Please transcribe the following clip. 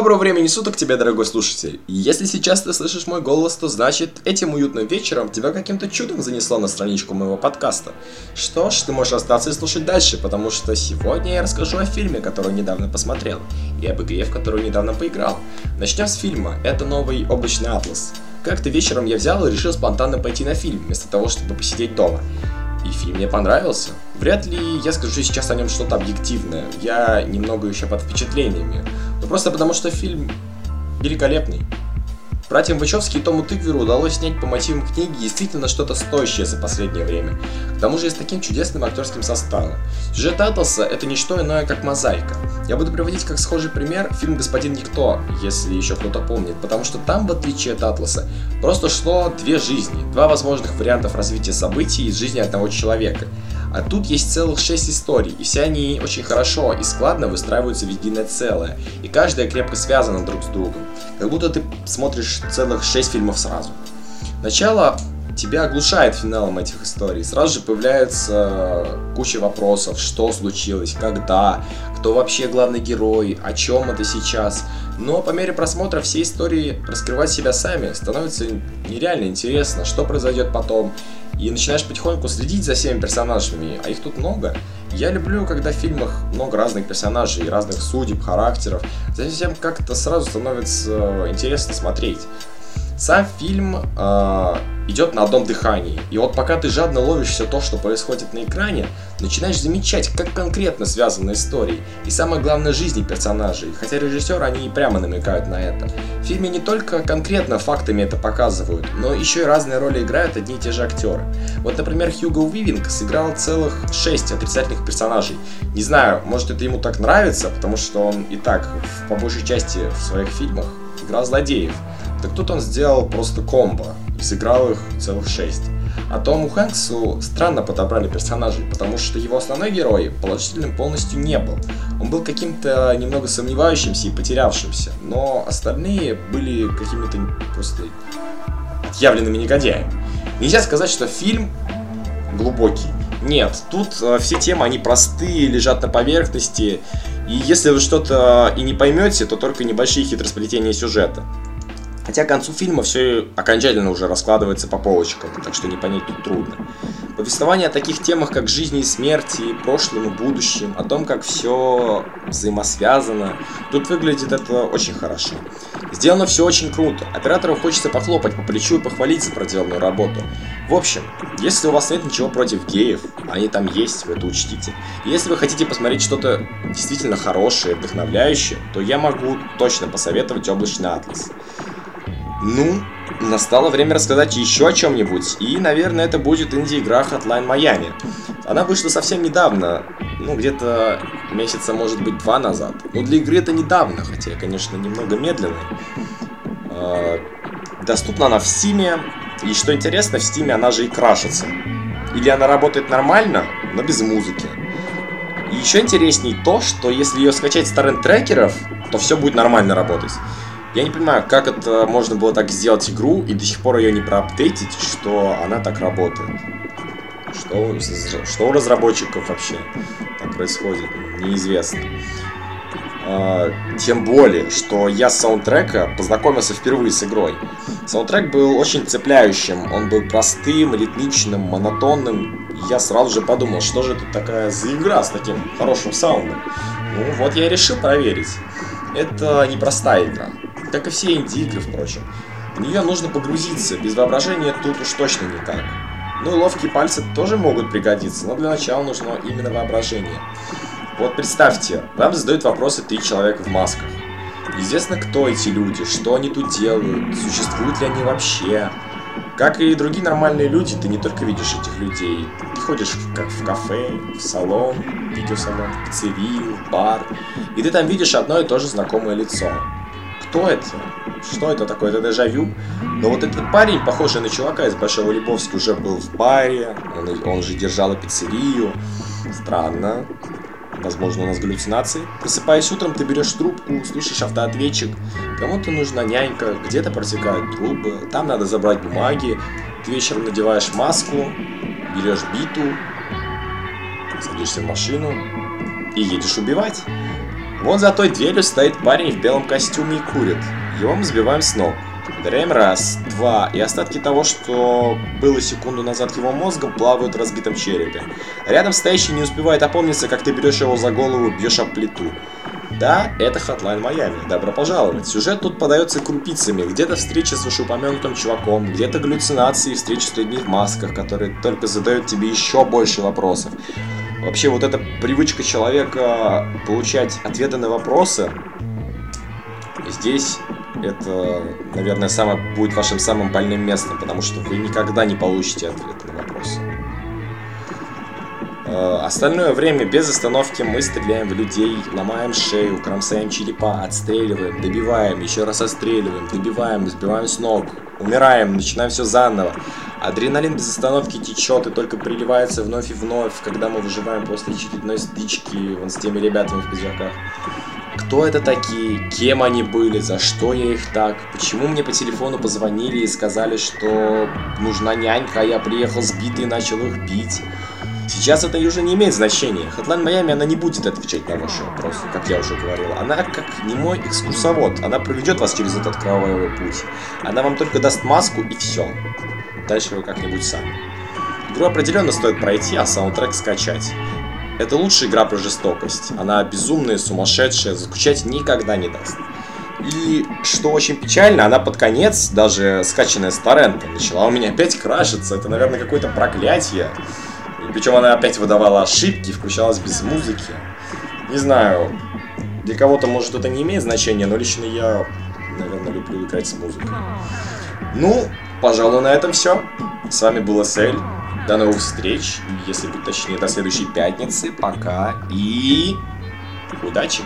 Доброго времени суток тебе, дорогой слушатель. Если сейчас ты слышишь мой голос, то значит, этим уютным вечером тебя каким-то чудом занесло на страничку моего подкаста. Что ж, ты можешь остаться и слушать дальше, потому что сегодня я расскажу о фильме, который недавно посмотрел, и об игре, в которую недавно поиграл. Начнем с фильма. Это новый облачный атлас. Как-то вечером я взял и решил спонтанно пойти на фильм, вместо того, чтобы посидеть дома. И фильм мне понравился. Вряд ли я скажу сейчас о нем что-то объективное. Я немного еще под впечатлениями. Просто потому, что фильм великолепный. Братьям Вачовски и Тому Тыкверу удалось снять по мотивам книги действительно что-то стоящее за последнее время. К тому же и с таким чудесным актерским составом. Сюжет Атласа это не что иное, как мозаика. Я буду приводить как схожий пример фильм «Господин Никто», если еще кто-то помнит, потому что там, в отличие от Атласа, просто шло две жизни, два возможных вариантов развития событий из жизни одного человека. А тут есть целых шесть историй, и все они очень хорошо и складно выстраиваются в единое целое, и каждая крепко связана друг с другом, как будто ты смотришь целых шесть фильмов сразу. Начало тебя оглушает финалом этих историй. Сразу же появляется куча вопросов, что случилось, когда, кто вообще главный герой, о чем это сейчас. Но по мере просмотра все истории раскрывать себя сами становится нереально интересно, что произойдет потом и начинаешь потихоньку следить за всеми персонажами, а их тут много. Я люблю, когда в фильмах много разных персонажей, разных судеб, характеров. Затем как-то сразу становится интересно смотреть. Сам фильм э, идет на одном дыхании. И вот пока ты жадно ловишь все то, что происходит на экране, начинаешь замечать, как конкретно связаны истории. И самое главное, жизни персонажей. Хотя режиссеры, они и прямо намекают на это. В фильме не только конкретно фактами это показывают, но еще и разные роли играют одни и те же актеры. Вот, например, Хьюго Уивинг сыграл целых шесть отрицательных персонажей. Не знаю, может это ему так нравится, потому что он и так, по большей части в своих фильмах играл злодеев. Так тут он сделал просто комбо и сыграл их целых шесть. А Тому Хэнксу странно подобрали персонажей, потому что его основной герой положительным полностью не был. Он был каким-то немного сомневающимся и потерявшимся, но остальные были какими-то просто отъявленными негодяями. Нельзя сказать, что фильм глубокий. Нет, тут э, все темы, они простые, лежат на поверхности, и если вы что-то и не поймете, то только небольшие хитросплетения сюжета. Хотя к концу фильма все окончательно уже раскладывается по полочкам, так что не понять тут трудно. Повествование о таких темах, как жизни и смерти, прошлом и будущем, о том, как все взаимосвязано, тут выглядит это очень хорошо. Сделано все очень круто. Оператору хочется похлопать по плечу и похвалить за проделанную работу. В общем, если у вас нет ничего против геев, они там есть, вы это учтите. И если вы хотите посмотреть что-то действительно хорошее, вдохновляющее, то я могу точно посоветовать «Облачный атлас». Ну, настало время рассказать еще о чем-нибудь, и, наверное, это будет инди-игра Hotline Miami. Она вышла совсем недавно, ну, где-то месяца, может быть, два назад. Но для игры это недавно, хотя, конечно, немного медленно. А, доступна она в Стиме, и что интересно, в Стиме она же и крашится. Или она работает нормально, но без музыки. И еще интересней то, что если ее скачать с торрент-трекеров, то все будет нормально работать. Я не понимаю, как это можно было так сделать игру и до сих пор ее не проапдейтить, что она так работает. Что, что у разработчиков вообще так происходит, неизвестно. А, тем более, что я с саундтрека познакомился впервые с игрой. Саундтрек был очень цепляющим, он был простым, ритмичным, монотонным. Я сразу же подумал, что же это такая за игра с таким хорошим саундом. Ну вот я и решил проверить. Это непростая игра как и все инди-игры, впрочем. В нее нужно погрузиться, без воображения тут уж точно никак. Ну и ловкие пальцы тоже могут пригодиться, но для начала нужно именно воображение. Вот представьте, вам задают вопросы три человека в масках. Неизвестно, кто эти люди, что они тут делают, существуют ли они вообще. Как и другие нормальные люди, ты не только видишь этих людей. Ты ходишь как в кафе, в салон, видеосалон, в пиццерию, в бар, и ты там видишь одно и то же знакомое лицо кто это? Что это такое? Это дежавю? Но вот этот парень, похожий на чувака из Большого Лебовска, уже был в баре, он, он же держал пиццерию. Странно. Возможно, у нас галлюцинации. Просыпаясь утром, ты берешь трубку, слушаешь автоответчик. Кому-то нужна нянька, где-то протекают трубы, там надо забрать бумаги. Ты вечером надеваешь маску, берешь биту, садишься в машину и едешь убивать. Вон за той дверью стоит парень в белом костюме и курит. Его мы сбиваем с ног. Ударяем раз, два, и остатки того, что было секунду назад его мозгом, плавают в разбитом черепе. Рядом стоящий не успевает опомниться, как ты берешь его за голову, бьешь об плиту. Да, это Hotline Miami. Добро пожаловать. Сюжет тут подается крупицами. Где-то встреча с вышеупомянутым чуваком, где-то галлюцинации и встречи с людьми в масках, которые только задают тебе еще больше вопросов. Вообще, вот эта привычка человека получать ответы на вопросы, здесь это, наверное, самое, будет вашим самым больным местом, потому что вы никогда не получите ответ на остальное время без остановки мы стреляем в людей, ломаем шею, кромсаем черепа, отстреливаем, добиваем, еще раз отстреливаем, добиваем, сбиваем с ног, умираем, начинаем все заново. Адреналин без остановки течет и только приливается вновь и вновь, когда мы выживаем после очередной стычки вон с теми ребятами в пиджаках кто это такие, кем они были, за что я их так, почему мне по телефону позвонили и сказали, что нужна нянька, а я приехал сбитый и начал их бить. Сейчас это уже не имеет значения. Hotline Miami, она не будет отвечать на ваши вопросы, как я уже говорил. Она как не мой экскурсовод. Она проведет вас через этот кровавый путь. Она вам только даст маску и все. Дальше вы как-нибудь сами. Игру определенно стоит пройти, а саундтрек скачать. Это лучшая игра про жестокость. Она безумная, сумасшедшая, заскучать никогда не даст. И что очень печально, она под конец, даже скачанная с торрента, начала у меня опять крашиться. Это, наверное, какое-то проклятие. Причем она опять выдавала ошибки, включалась без музыки. Не знаю, для кого-то, может, это не имеет значения, но лично я, наверное, люблю играть с музыкой. Ну, пожалуй, на этом все. С вами был Сель. До новых встреч, если быть точнее, до следующей пятницы. Пока и удачи!